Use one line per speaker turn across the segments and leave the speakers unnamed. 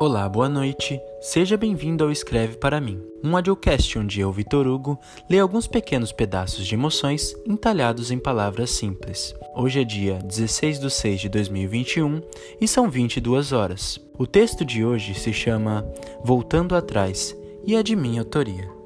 Olá, boa noite. Seja bem-vindo ao Escreve para mim, um audiocast onde eu, Vitor Hugo, leio alguns pequenos pedaços de emoções entalhados em palavras simples. Hoje é dia 16 de 6 de 2021 e são 22 horas. O texto de hoje se chama Voltando Atrás e é de minha autoria.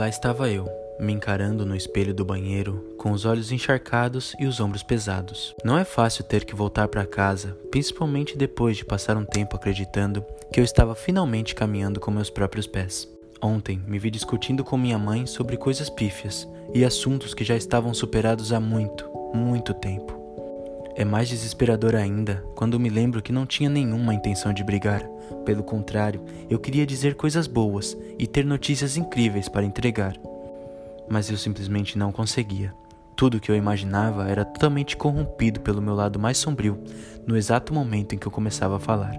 Lá estava eu, me encarando no espelho do banheiro, com os olhos encharcados e os ombros pesados. Não é fácil ter que voltar para casa, principalmente depois de passar um tempo acreditando que eu estava finalmente caminhando com meus próprios pés. Ontem me vi discutindo com minha mãe sobre coisas pífias e assuntos que já estavam superados há muito, muito tempo. É mais desesperador ainda quando me lembro que não tinha nenhuma intenção de brigar. Pelo contrário, eu queria dizer coisas boas e ter notícias incríveis para entregar. Mas eu simplesmente não conseguia. Tudo que eu imaginava era totalmente corrompido pelo meu lado mais sombrio no exato momento em que eu começava a falar.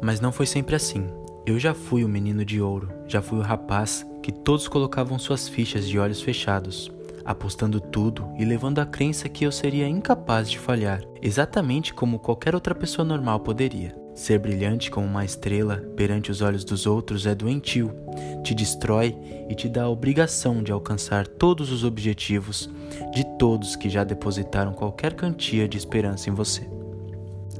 Mas não foi sempre assim. Eu já fui o menino de ouro, já fui o rapaz que todos colocavam suas fichas de olhos fechados apostando tudo e levando a crença que eu seria incapaz de falhar, exatamente como qualquer outra pessoa normal poderia. Ser brilhante como uma estrela perante os olhos dos outros é doentio, te destrói e te dá a obrigação de alcançar todos os objetivos de todos que já depositaram qualquer quantia de esperança em você.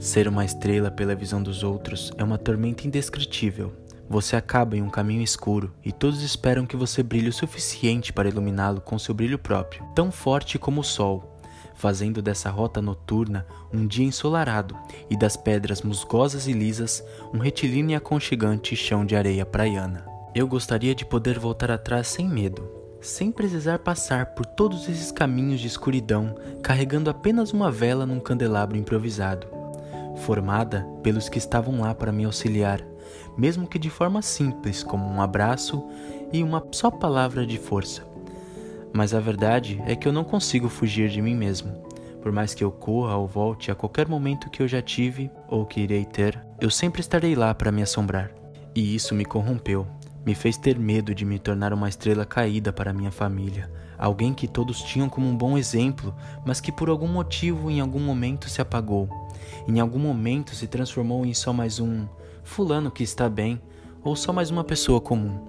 Ser uma estrela pela visão dos outros é uma tormenta indescritível, você acaba em um caminho escuro e todos esperam que você brilhe o suficiente para iluminá-lo com seu brilho próprio, tão forte como o sol, fazendo dessa rota noturna um dia ensolarado e das pedras musgosas e lisas um retilíneo e aconchegante chão de areia praiana. Eu gostaria de poder voltar atrás sem medo, sem precisar passar por todos esses caminhos de escuridão, carregando apenas uma vela num candelabro improvisado, formada pelos que estavam lá para me auxiliar mesmo que de forma simples, como um abraço e uma só palavra de força. Mas a verdade é que eu não consigo fugir de mim mesmo. Por mais que eu corra ou volte a qualquer momento que eu já tive ou que irei ter, eu sempre estarei lá para me assombrar. E isso me corrompeu, me fez ter medo de me tornar uma estrela caída para minha família, alguém que todos tinham como um bom exemplo, mas que por algum motivo em algum momento se apagou. Em algum momento se transformou em só mais um fulano que está bem, ou só mais uma pessoa comum.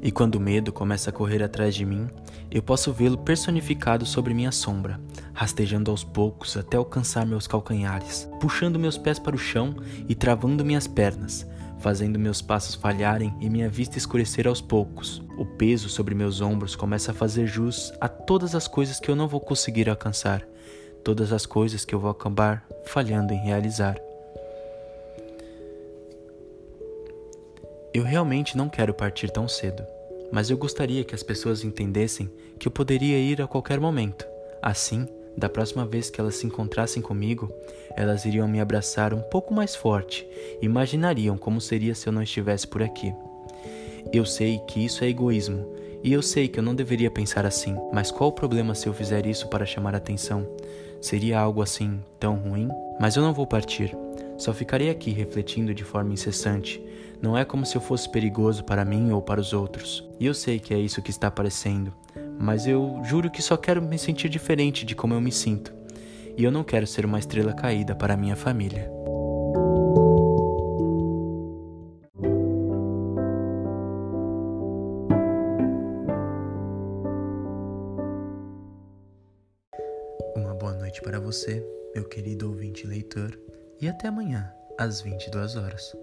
E quando o medo começa a correr atrás de mim, eu posso vê-lo personificado sobre minha sombra, rastejando aos poucos até alcançar meus calcanhares, puxando meus pés para o chão e travando minhas pernas, fazendo meus passos falharem e minha vista escurecer aos poucos. O peso sobre meus ombros começa a fazer jus a todas as coisas que eu não vou conseguir alcançar, todas as coisas que eu vou acabar falhando em realizar. Eu realmente não quero partir tão cedo, mas eu gostaria que as pessoas entendessem que eu poderia ir a qualquer momento. Assim, da próxima vez que elas se encontrassem comigo, elas iriam me abraçar um pouco mais forte imaginariam como seria se eu não estivesse por aqui. Eu sei que isso é egoísmo e eu sei que eu não deveria pensar assim, mas qual o problema se eu fizer isso para chamar atenção? Seria algo assim tão ruim? Mas eu não vou partir. Só ficarei aqui refletindo de forma incessante. Não é como se eu fosse perigoso para mim ou para os outros. E eu sei que é isso que está aparecendo, mas eu juro que só quero me sentir diferente de como eu me sinto. E eu não quero ser uma estrela caída para minha família. Noite para você, meu querido ouvinte leitor e até amanhã, às 22 horas.